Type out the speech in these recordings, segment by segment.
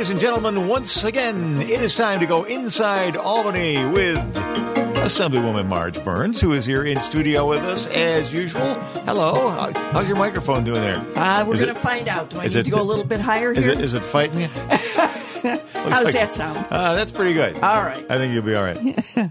Ladies and gentlemen, once again, it is time to go inside Albany with Assemblywoman Marge Byrnes, who is here in studio with us as usual. Hello. How's your microphone doing there? Uh, we're going to find out. Do I need it- to go a little bit higher Is here? it, is it fighting you? How's like- that sound? Uh, that's pretty good. All right. I think you'll be all right.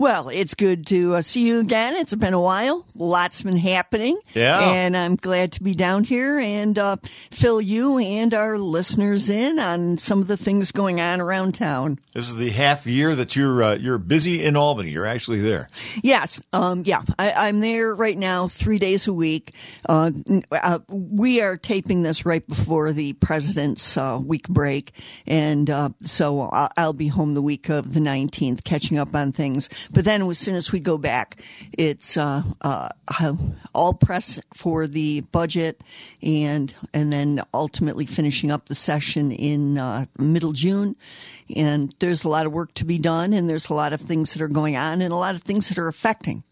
Well, it's good to uh, see you again. It's been a while. Lots been happening. Yeah. And I'm glad to be down here and uh, fill you and our listeners in on some of the things going on around town. This is the half year that you're uh, you're busy in Albany. You're actually there. Yes, um, yeah, I, I'm there right now, three days a week. Uh, uh, we are taping this right before the president's uh, week break, and uh, so I'll, I'll be home the week of the 19th, catching up on things. But then, as soon as we go back, it's uh, uh, all press for the budget, and and then ultimately finishing up the session in uh, middle June. And there's a lot of work to be done, and there's a lot of things that are going on, and a lot of things that are affecting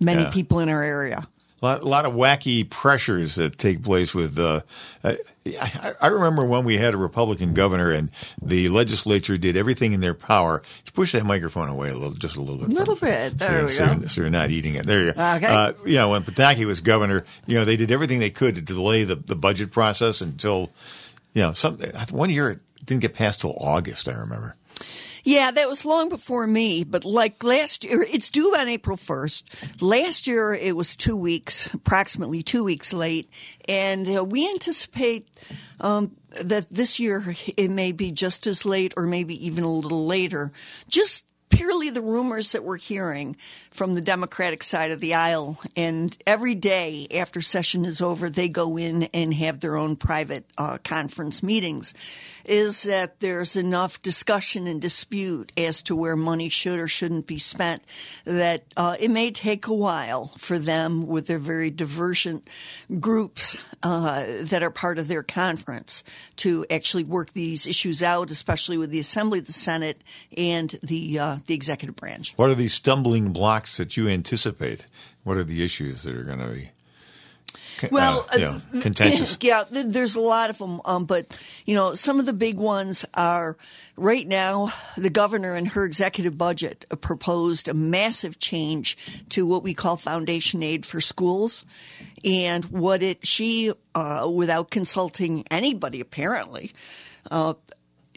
many Yeah. people in our area. A lot, a lot of wacky pressures that take place with. Uh, I, I I remember when we had a Republican governor and the legislature did everything in their power to push that microphone away a little, just a little bit. A little bit. So, There we so, go. So you're not eating it. There you go. Okay. Uh, you know, when Pataki was governor, you know, they did everything they could to delay the, the budget process until, you know, some one year it didn't get passed till August. I remember. Yeah, that was long before me, but like last year, it's due on April 1st. Last year, it was two weeks, approximately two weeks late. And uh, we anticipate um, that this year it may be just as late or maybe even a little later. Just purely the rumors that we're hearing from the Democratic side of the aisle. And every day after session is over, they go in and have their own private uh, conference meetings. Is that there's enough discussion and dispute as to where money should or shouldn't be spent that uh, it may take a while for them with their very divergent groups uh, that are part of their conference to actually work these issues out, especially with the Assembly, the Senate, and the uh, the executive branch. What are these stumbling blocks that you anticipate? What are the issues that are going to be? Uh, Well, you know, uh, contentious. Yeah, there's a lot of them, um, but you know, some of the big ones are right now. The governor and her executive budget uh, proposed a massive change to what we call foundation aid for schools, and what it she, uh, without consulting anybody apparently, uh,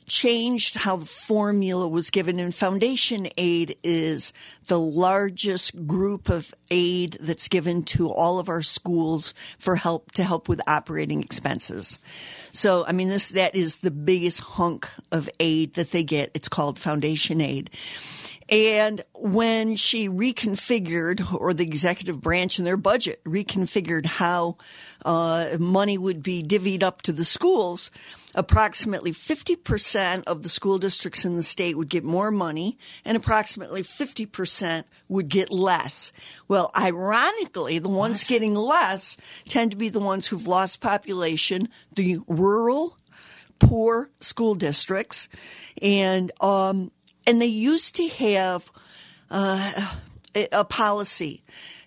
changed how the formula was given and foundation aid is the largest group of aid that's given to all of our schools for help to help with operating expenses. So i mean this that is the biggest hunk of aid that they get. It's called foundation aid. And when she reconfigured, or the executive branch in their budget reconfigured how uh, money would be divvied up to the schools, approximately 50% of the school districts in the state would get more money, and approximately 50% would get less. Well, ironically, the ones getting less tend to be the ones who've lost population, the rural poor school districts, and um, and they used to have uh, a a policy.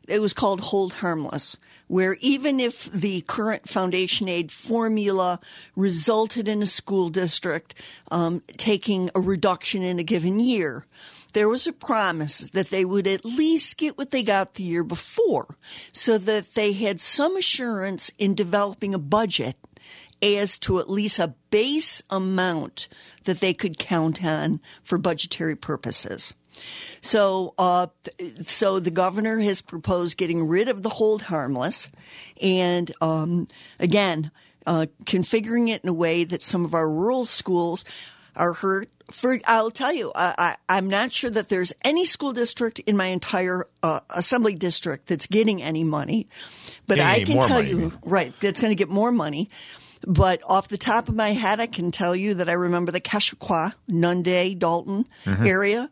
It was called hold harmless, where even if the current foundation aid formula resulted in a school district um, taking a reduction in a given year, there was a promise that they would at least get what they got the year before, so that they had some assurance in developing a budget as to at least a base amount that they could count on for budgetary purposes. So, uh, so the governor has proposed getting rid of the hold harmless, and um, again, uh, configuring it in a way that some of our rural schools are hurt. For I'll tell you, I, I, I'm not sure that there's any school district in my entire uh, assembly district that's getting any money, but Getting I can tell money, you you right that's going to get more money. But off the top of my head, I can tell you that I remember the Keshequa, Nunda, Dalton Mm-hmm. area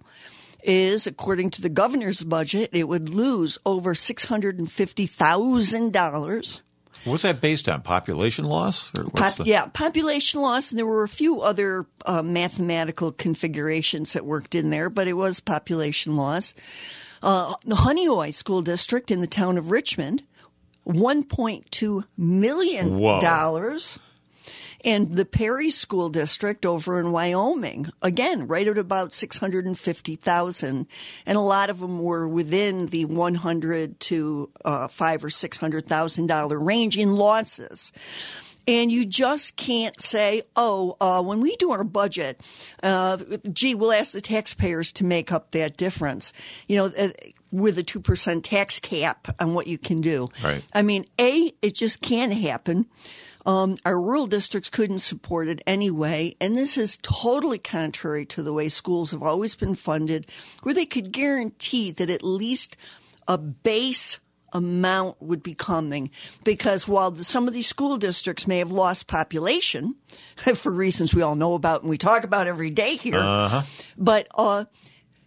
is, according to the governor's budget, it would lose over six hundred and fifty thousand dollars. Was that based on? Population loss? Pop, the- yeah, population loss, and there were a few other uh, mathematical configurations that worked in there, but it was population loss. Uh, the Honeoye School District in the town of Richmond, one point two million dollars. And the Perry School District over in Wyoming, again, right at about 650,000. And a lot of them were within the 100 to uh, five or $600,000 range in losses. And you just can't say, oh, uh, when we do our budget, uh, gee, we'll ask the taxpayers to make up that difference. You know, uh, with a 2% tax cap on what you can do. Right. I mean, A, it just can't happen. Um, our rural districts couldn't support it anyway, and this is totally contrary to the way schools have always been funded, where they could guarantee that at least a base amount would be coming because while the, some of these school districts may have lost population for reasons we all know about and we talk about every day here, Uh-huh. but uh,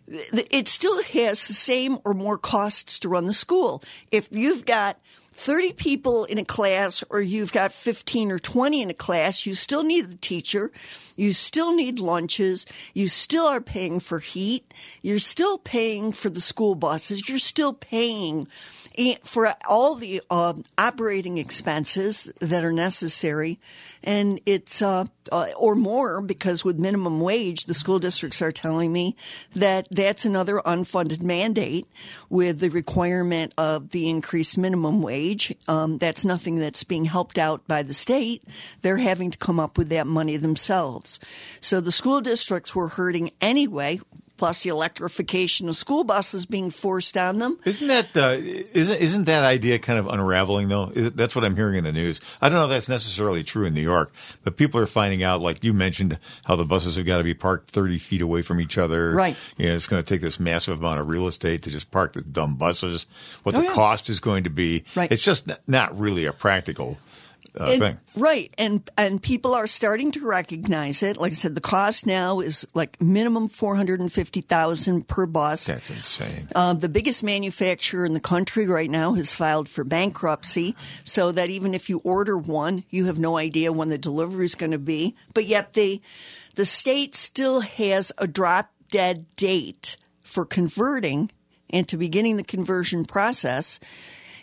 it still has the same or more costs to run the school. If you've got 30 people in a class or you've got 15 or 20 in a class, you still need a teacher. You still need lunches. You still are paying for heat. You're still paying for the school buses. You're still paying for all the uh, operating expenses that are necessary. And it's, uh, uh, or more, because with minimum wage, the school districts are telling me that that's another unfunded mandate with the requirement of the increased minimum wage. Um, that's nothing that's being helped out by the state. They're having to come up with that money themselves. So the school districts were hurting anyway. Plus the electrification of school buses being forced on them. Isn't that uh, isn't isn't that idea kind of unraveling though? It- that's what I'm hearing in the news. I don't know if that's necessarily true in New York, but people are finding out. Like you mentioned, how the buses have got to be parked 30 feet away from each other. Right. You know, it's going to take this massive amount of real estate to just park the dumb buses. What Oh, the yeah. cost is going to be. Right. It's just n- not really a practical uh, And- thing. Right. And and people are starting to recognize it. Like I said, the cost now is like minimum four hundred and fifty thousand per bus. That's insane. Um, the biggest manufacturer in the country right now has filed for bankruptcy, so that even if you order one, you have no idea when the delivery is going to be. But yet the the state still has a drop dead date for converting and to beginning the conversion process.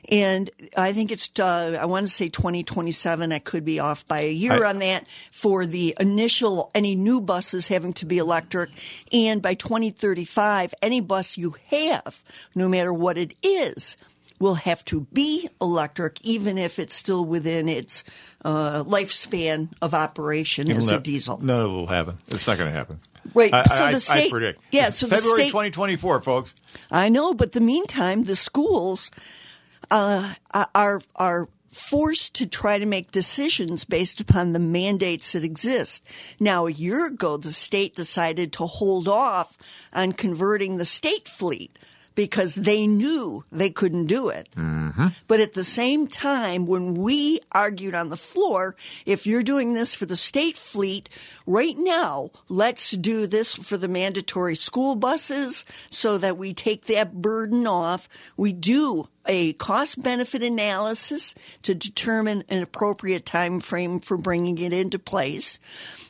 And I think it's, uh, I want to say 2027. I could be off by a year I- on that for the initial, any new buses having to be electric. And by 2035, any bus you have, no matter what it is, will have to be electric, even if it's still within its uh, lifespan of operation as a diesel. None of it will happen. It's not going to happen. Right, I, so I- the I state- predict. yeah, so the February state- 2024, folks. I know, but the meantime, the schools uh, are are forced to try to make decisions based upon the mandates that exist. Now, a year ago, the state decided to hold off on converting the state fleet because they knew they couldn't do it. But at the same time, when we argued on the floor, if you're doing this for the state fleet right now, let's do this for the mandatory school buses so that we take that burden off. We do a cost benefit analysis to determine an appropriate time frame for bringing it into place,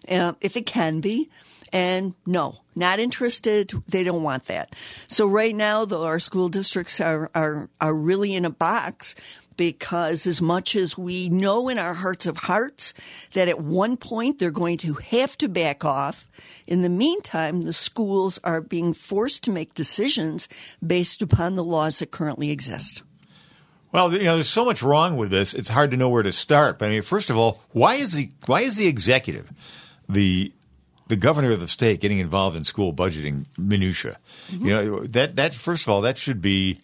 uh, if it can be. And no, not interested. They don't want that. So right now, though, our school districts are, are, are really in a box because as much as we know in our hearts of hearts that at one point they're going to have to back off, in the meantime, the schools are being forced to make decisions based upon the laws that currently exist. Well, you know, there's so much wrong with this. It's hard to know where to start. But I mean, first of all, why is the why is the executive, the the governor of the state, getting involved in school budgeting minutia? Mm-hmm. You know, that that first of all, that should be.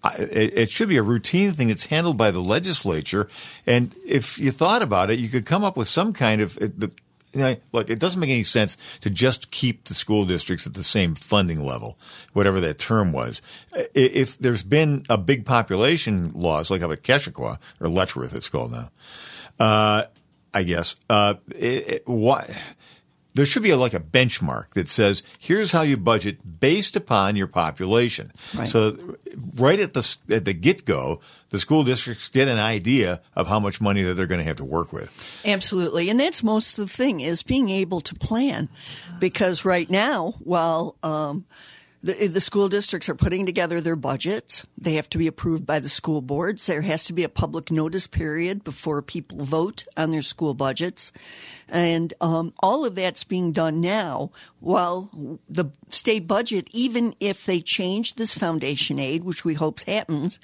Uh, it, it should be a routine thing. It's handled by the legislature, and if you thought about it, you could come up with some kind of. The, you know, look, it doesn't make any sense to just keep the school districts at the same funding level, whatever that term was. If there's been a big population loss, like up at Keshequa or Letchworth, it's called now, uh, I guess. Uh, it, it, why? There should be a, like a benchmark that says, "Here's how you budget based upon your population." Right. So, right at the at the get go, the school districts get an idea of how much money that they're going to have to work with. Absolutely. And that's most of the thing is being able to plan. Because right now, while um, the, the school districts are putting together their budgets. They have to be approved by the school boards. There has to be a public notice period before people vote on their school budgets. And um, all of that's being done now while the state budget, even if they change this foundation aid, which we hope happens,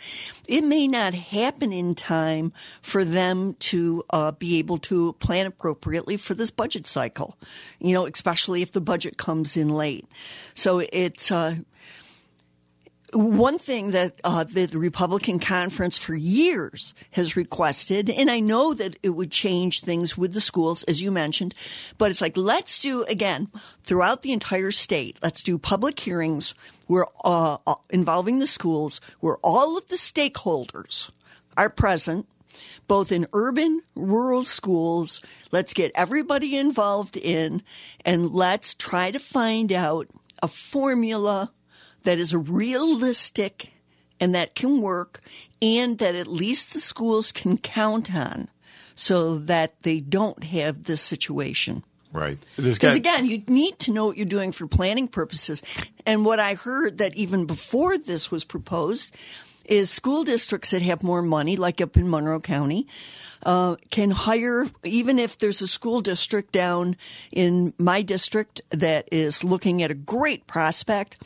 it may not happen in time for them to uh, be able to plan appropriately for this budget cycle, you know, especially if the budget comes in late. So it's, uh, one thing that uh, the, the, Republican conference for years has requested, and I know that it would change things with the schools, as you mentioned, but it's like, let's do, again, throughout the entire state, let's do public hearings where, uh, uh involving the schools where all of the stakeholders are present both in urban, rural schools. Let's get everybody involved in and let's try to find out a formula that is realistic and that can work and that at least the schools can count on so that they don't have this situation. Right. Because again, you need to know what you're doing for planning purposes. And what I heard that even before this was proposed is school districts that have more money, like up in Monroe County, uh, can hire, even if there's a school district down in my district that is looking at a great prospect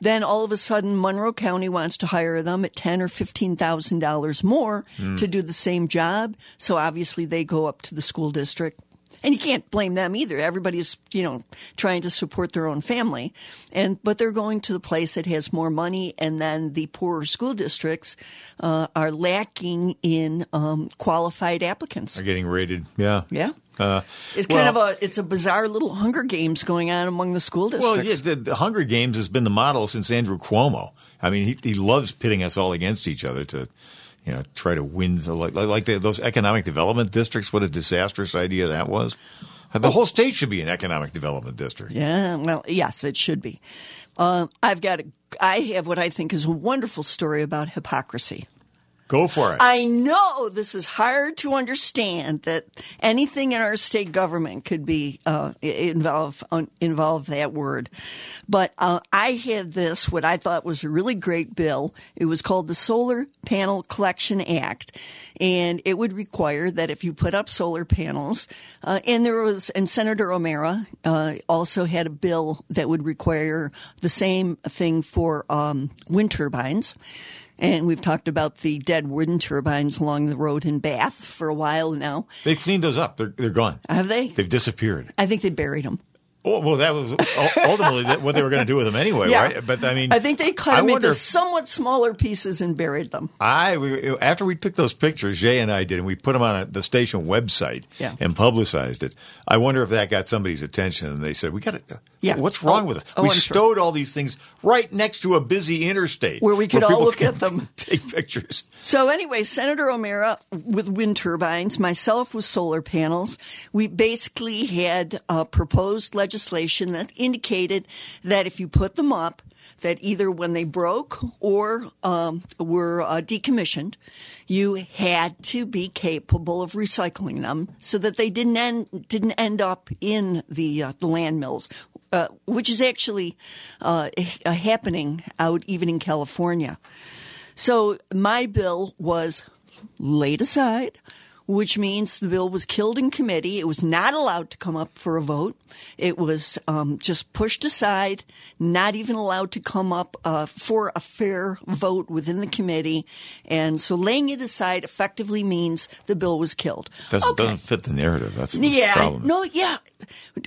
then all of a sudden Monroe County wants to hire them at ten or fifteen thousand dollars more mm. to do the same job. So obviously they go up to the school district. And you can't blame them either. Everybody's, you know, trying to support their own family. And, but they're going to the place that has more money. And then the poorer school districts, uh, are lacking in, um, qualified applicants. Are getting rated. Yeah. Yeah. Uh, it's well, kind of a it's a bizarre little Hunger Games going on among the school districts. Well, yeah, the, the Hunger Games has been the model since Andrew Cuomo. I mean, he, he loves pitting us all against each other to, you know, try to win. Like, like the, those economic development districts. What a disastrous idea that was. The whole state should be an economic development district. Yeah, well, yes, it should be. Uh, I've got, a, I have what I think is a wonderful story about hypocrisy. Go for it. I know this is hard to understand that anything in our state government could be uh, involve uh, involve that word, but uh, I had this what I thought was a really great bill. It was called the Solar Panel Collection Act, and it would require that if you put up solar panels, uh, and there was and Senator O'Mara uh, also had a bill that would require the same thing for um, wind turbines and we've talked about the dead wind turbines along the road in Bath for a while now. They've cleaned those up. They're, they're gone. Have they? They've disappeared. I think they buried them. Oh, well, that was ultimately what they were going to do with them anyway, yeah. right? But I mean, I think they cut them into somewhat smaller pieces and buried them. I we, after we took those pictures, Jay and I did, and we put them on a, the station website yeah. and publicized it. I wonder if that got somebody's attention, and they said, "We got to yeah. What's wrong oh, with us? Oh, we I'm stowed sure. all these things right next to a busy interstate where we could where all look at them, take pictures. So anyway, Senator O'Mara with wind turbines, myself with solar panels. We basically had uh, proposed legislation that indicated that if you put them up, that either when they broke or um, were uh, decommissioned, you had to be capable of recycling them so that they didn't end, didn't end up in the uh, the land mills uh, which is actually uh, happening out even in California. So my bill was laid aside which means the bill was killed in committee. It was not allowed to come up for a vote. It was um, just pushed aside, not even allowed to come up uh, for a fair vote within the committee. And so laying it aside effectively means the bill was killed. Doesn't, okay. doesn't fit the narrative. That's the yeah, problem. No, yeah.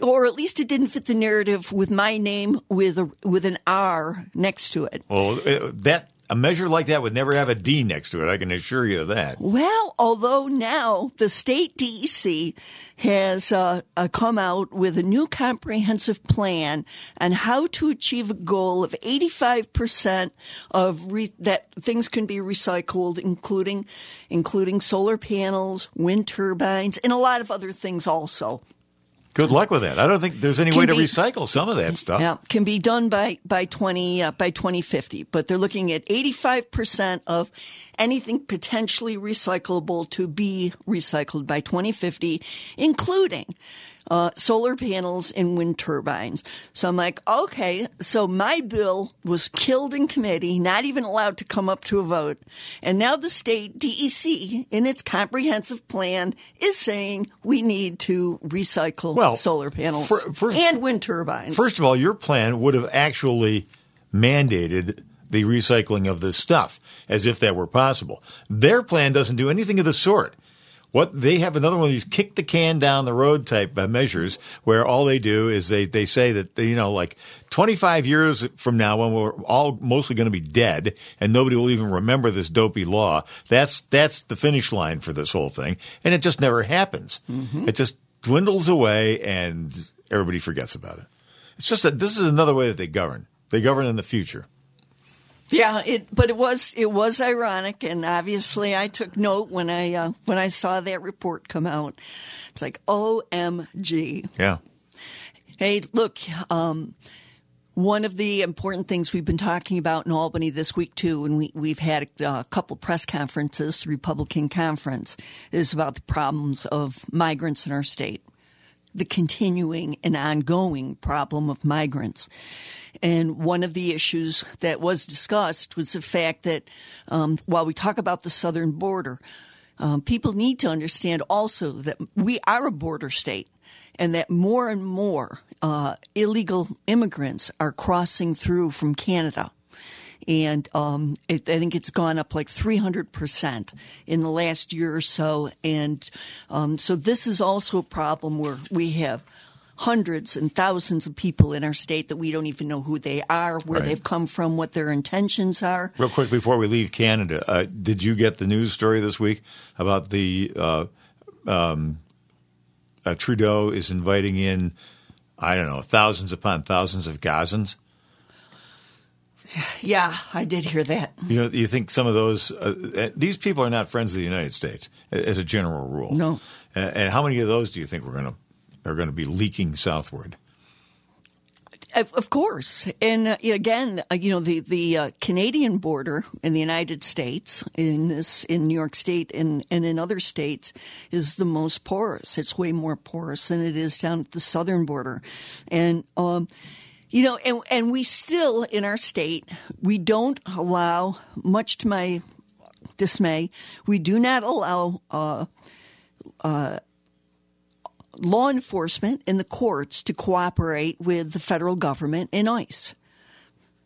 Or at least it didn't fit the narrative with my name with a, with an R next to it. Well, that a measure like that would never have a D next to it. I can assure you of that. Well, although now the state DEC has uh, uh, come out with a new comprehensive plan on how to achieve a goal of 85% of re- that things can be recycled, including including solar panels, wind turbines, and a lot of other things also. Good luck with that. I don't think there's any way to recycle some of that stuff. Yeah, can be done by by twenty uh, by twenty fifty, but they're looking at eighty five percent of anything potentially recyclable to be recycled by twenty fifty, including uh, solar panels and wind turbines. So I'm like, okay, so my bill was killed in committee, not even allowed to come up to a vote. And now the state DEC, in its comprehensive plan, is saying we need to recycle Well, solar panels for- for- and wind turbines. First of all, your plan would have actually mandated the recycling of this stuff as if that were possible. Their plan doesn't do anything of the sort. What they have another one of these kick the can down the road type measures where all they do is they, they say that, you know, like 25 years from now when we're all mostly going to be dead and nobody will even remember this dopey law, that's, that's the finish line for this whole thing. And it just never happens. Mm-hmm. It just dwindles away and everybody forgets about it. It's just that this is another way that they govern. They govern in the future. Yeah, it, but it was it was ironic, and obviously I took note when I uh, when I saw that report come out. It's like OMG. Yeah. Hey, look, um, one of the important things we've been talking about in Albany this week too, and we we've had a couple press conferences, the Republican conference, is about the problems of migrants in our state, the continuing and ongoing problem of migrants. And one of the issues that was discussed was the fact that um, while we talk about the southern border, um, people need to understand also that we are a border state and that more and more uh, illegal immigrants are crossing through from Canada. And um, it, I think it's gone up like 300% in the last year or so. And um, so this is also a problem where we have hundreds and thousands of people in our state that we don't even know who they are, where Right. they've come from, what their intentions are. Real quick before we leave Canada, uh, did you get the news story this week about the uh, um, uh, Trudeau is inviting in, I don't know, thousands upon thousands of Gazans? Yeah, I did hear that. You know, you think some of those uh, uh, these people are not friends of the United States as a general rule. No. Uh, and how many of those do you think we're going to are going to be leaking southward? Of, course, and uh, again, uh, you know the the uh, Canadian border in the United States, in this in New York State and and in other states, is the most porous. It's way more porous than it is down at the southern border, and um, you know, and and we still in our state we don't allow, much to my dismay, we do not allow. Uh, law enforcement and the courts to cooperate with the federal government and ICE.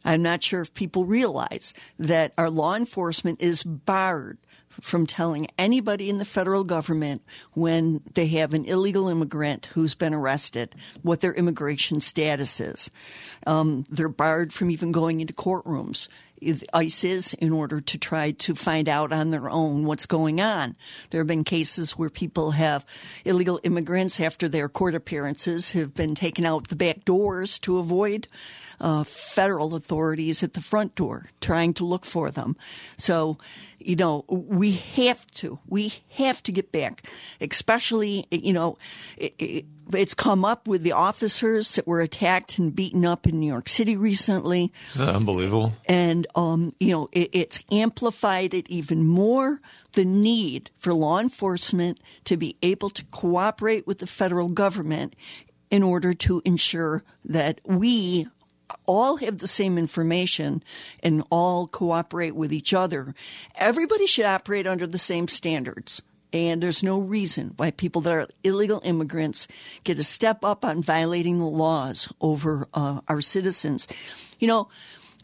I'm not sure if people realize that our law enforcement is barred from telling anybody in the federal government when they have an illegal immigrant who's been arrested what their immigration status is. Um, they're barred from even going into courtrooms. ICE is in order to try to find out on their own what's going on. There have been cases where people have illegal immigrants after their court appearances have been taken out the back doors to avoid uh, federal authorities at the front door trying to look for them. So, you know, we have to, we have to get back, especially, you know, it, it, it's come up with the officers that were attacked and beaten up in New York City recently unbelievable. and um, you know it, it's amplified it even more the need for law enforcement to be able to cooperate with the federal government in order to ensure that we all have the same information and all cooperate with each other. Everybody should operate under the same standards. And there's no reason why people that are illegal immigrants get to step up on violating the laws over uh, our citizens. You know,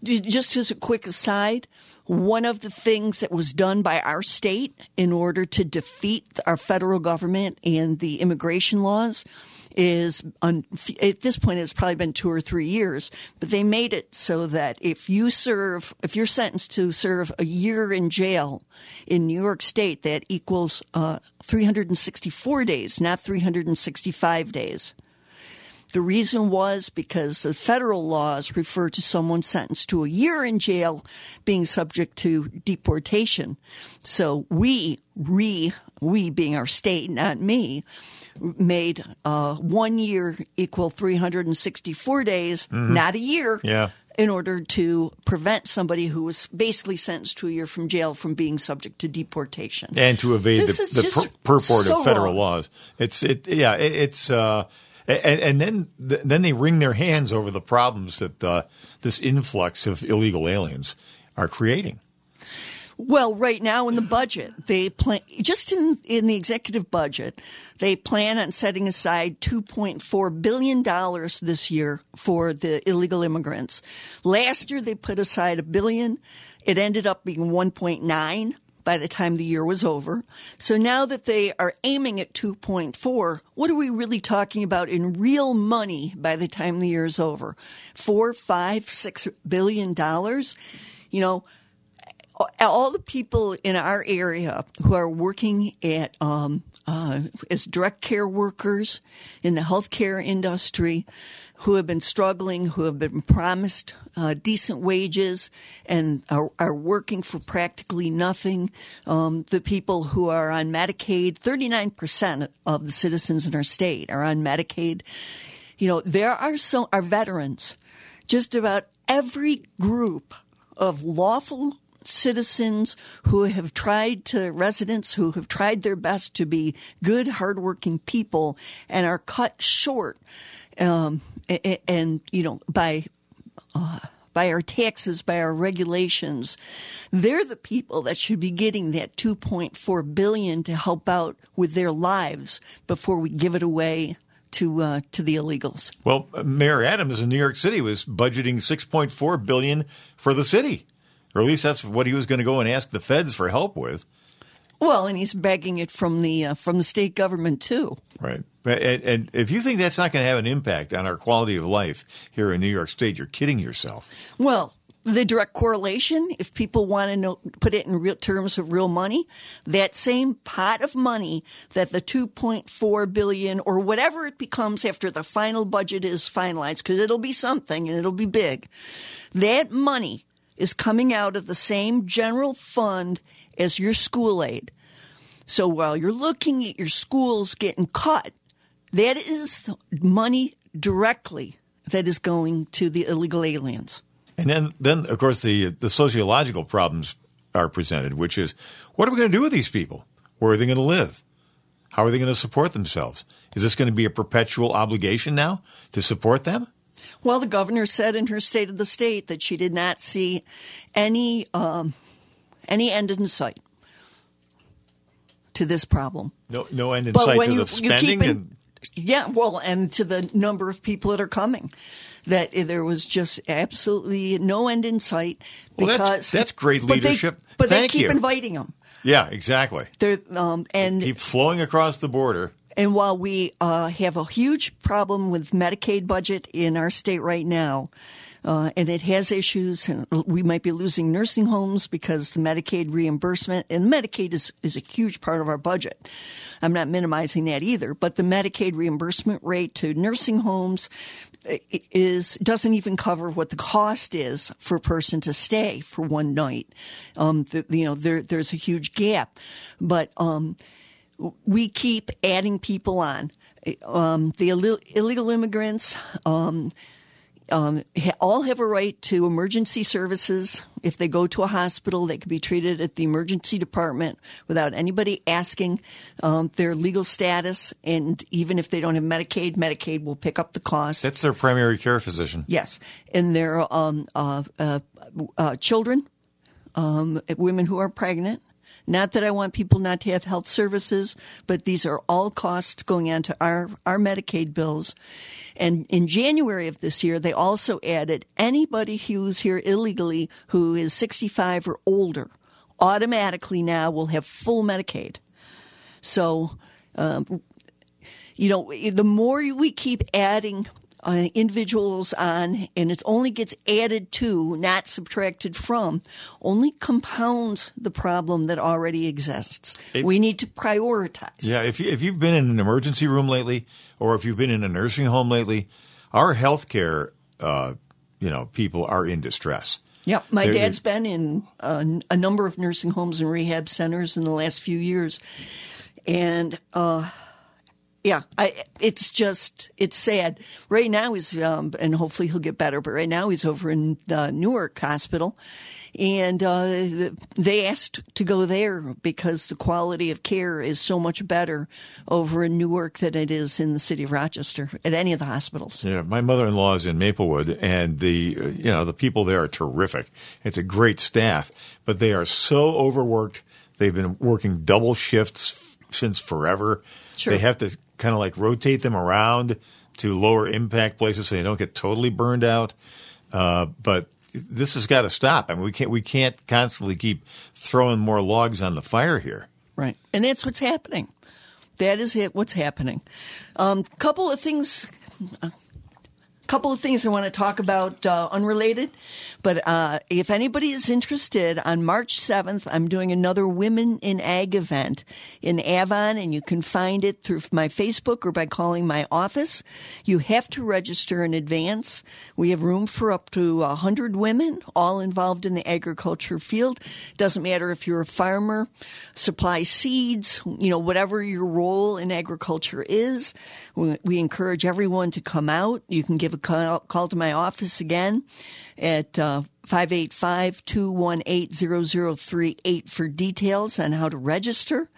just as a quick aside, one of the things that was done by our state in order to defeat our federal government and the immigration laws is on, at this point it's probably been two or three years, but they made it so that if you serve, if you're sentenced to serve a year in jail in New York State, that equals uh, 364 days, not 365 days. The reason was because the federal laws refer to someone sentenced to a year in jail being subject to deportation. So we, we, we being our state, not me, made uh, one year equal 364 days, not a year. Yeah. in order to prevent somebody who was basically sentenced to a year from jail from being subject to deportation. and to evade This the, the pur- purport so of federal wrong. laws. It's it yeah it, it's uh, and, and then then they wring their hands over the problems that uh, this influx of illegal aliens are creating. Well, right now in the budget, they plan just in in the executive budget, they plan on setting aside 2.4 billion dollars this year for the illegal immigrants. Last year they put aside a billion. It ended up being 1.9 by the time the year was over. So now that they are aiming at 2.4, what are we really talking about in real money by the time the year is over? Four, five, six billion dollars? You know, all the people in our area who are working at um, uh, as direct care workers in the healthcare industry, who have been struggling, who have been promised uh, decent wages, and are, are working for practically nothing. Um, the people who are on Medicaid, thirty nine percent of the citizens in our state are on Medicaid. You know, there are so are veterans. Just about every group of lawful citizens who have tried to residents who have tried their best to be good hardworking people and are cut short um, and, and you know by uh, by our taxes by our regulations they're the people that should be getting that 2.4 billion to help out with their lives before we give it away to uh, to the illegals. Well, Mayor Adams in New York City was budgeting 6.4 billion for the city, or at least that's what he was going to go and ask the feds for help with. well and he's begging it from the uh, from the state government too Right. But- And, and if you think that's not going to have an impact on our quality of life here in New York State, you're kidding yourself. Well, the direct correlation, if people want to know, put it in real terms of real money, that same pot of money that the 2.4 billion or whatever it becomes after the final budget is finalized, because it'll be something and it'll be big, that money is coming out of the same general fund as your school aid. So while you're looking at your schools getting cut, that is money directly that is going to the illegal aliens. And then, then of course, the the sociological problems are presented, which is what are we going to do with these people? Where are they going to live? How are they going to support themselves? Is this going to be a perpetual obligation now to support them? Well, the governor said in her State of the State that she did not see any um, any end in sight to this problem. No, no end in But sight to you, the spending. in, and, yeah, well, and to the number of people that are coming, that there was just absolutely no end in sight. Well, Because that's- that's great but they- leadership. But Thank they keep you. inviting them. yeah, exactly. They're, um, and Keep flowing across the border. And while we uh, have a huge problem with Medicaid budget in our state right now, uh, and it has issues, and we might be losing nursing homes because the Medicaid reimbursement, and Medicaid is, is a huge part of our budget. I'm not minimizing that either, but the Medicaid reimbursement rate to nursing homes is doesn't even cover what the cost is for a person to stay for one night. Um, the, you know, there there's a huge gap, but um, we keep adding people on. Um, the Ill- illegal immigrants um, um, ha- all have a right to emergency services. If they go to a hospital, they can be treated at the emergency department without anybody asking um, their legal status. And even if they don't have Medicaid, Medicaid will pick up the cost. That's their primary care physician. Yes, and their um, uh, uh, uh, children, um, women who are pregnant. Not that I want people not to have health services, but these are all costs going on to our, our Medicaid bills. And in January of this year, they also added anybody who's here illegally who is 65 or older automatically now will have full Medicaid. So, um, you know, the more we keep adding uh, individuals on, and it only gets added to, not subtracted from, only compounds the problem that already exists. It's- we need to prioritize. Yeah, if you, if you've been in an emergency room lately, or if you've been in a nursing home lately, our healthcare, uh, you know, people are in distress. Yeah, my There- dad's been in a, a number of nursing homes and rehab centers in the last few years, and uh, Yeah, I, it's just it's sad. Right now he's um, and hopefully he'll get better. But right now he's over in the Newark Hospital, and uh, they asked to go there because the quality of care is so much better over in Newark than it is in the city of Rochester at any of the hospitals. Yeah, my mother-in-law is in Maplewood, and the uh, you know the people there are terrific. It's a great staff, but they are so overworked. They've been working double shifts since forever. Sure. They have to kind of like rotate them around to lower impact places so they don't get totally burned out. Uh, but this has got to stop. I mean, we can't we can't constantly keep throwing more logs on the fire here. Right. And that's what's happening. That is it, what's happening. A um, couple of things. Couple of things I want to talk about uh, unrelated, but uh, if anybody is interested, on March 7th, I'm doing another Women in Ag event in Avon, and you can find it through my Facebook or by calling my office. You have to register in advance. We have room for up to 100 women, all involved in the agriculture field. Doesn't matter if you're a farmer, supply seeds, you know, whatever your role in agriculture is. We, we encourage everyone to come out. You can give a call, call to my office again at uh, 585-218-0038 for details on how to register.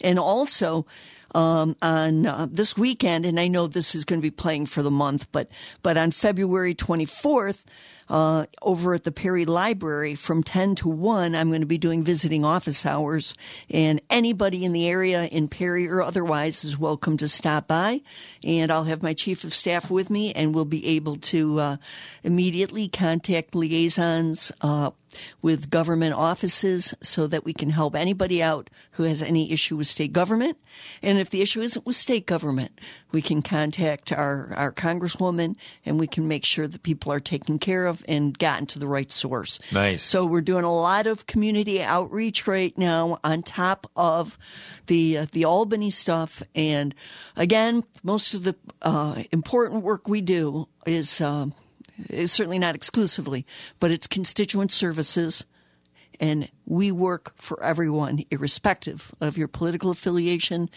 And also, um, on uh, this weekend, and I know this is going to be playing for the month, but but on February 24th, uh, over at the Perry Library from 10 to 1, I'm going to be doing visiting office hours, and anybody in the area in Perry or otherwise is welcome to stop by. And I'll have my chief of staff with me, and we'll be able to uh, immediately contact liaisons. Uh, with government offices so that we can help anybody out who has any issue with state government. And if the issue isn't with state government, we can contact our, our congresswoman and we can make sure that people are taken care of and gotten to the right source. Nice. So we're doing a lot of community outreach right now on top of the uh, the Albany stuff. And again, most of the uh, important work we do is. Uh, is certainly not exclusively, but it's constituent services. And we work for everyone, irrespective of your political affiliation.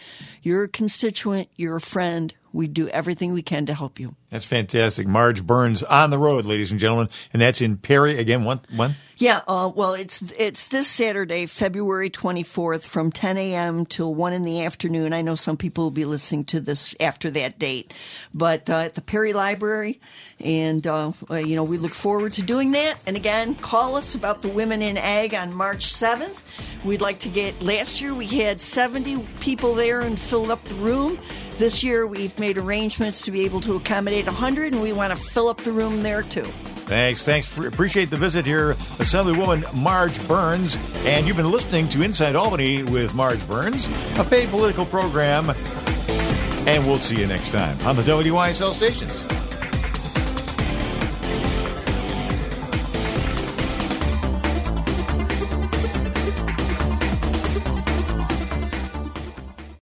You're a constituent, you're a friend. We do everything we can to help you. That's fantastic. Marge Byrnes on the road, ladies and gentlemen. And that's in Perry again. When? when? Yeah, uh, well, it's it's this Saturday, February 24th, from 10 a.m. till 1 in the afternoon. I know some people will be listening to this after that date, but uh, at the Perry Library. And, uh, you know, we look forward to doing that. And again, call us about the Women in Ag on March 7th. We'd like to get, last year we had 70 people there and filled up the room. This year we've made arrangements to be able to accommodate 100, and we want to fill up the room there too. Thanks. Thanks. appreciate the visit here, Assemblywoman Marge Byrnes. And you've been listening to Inside Albany with Marge Byrnes, a paid political program. And we'll see you next time on the WYSL stations.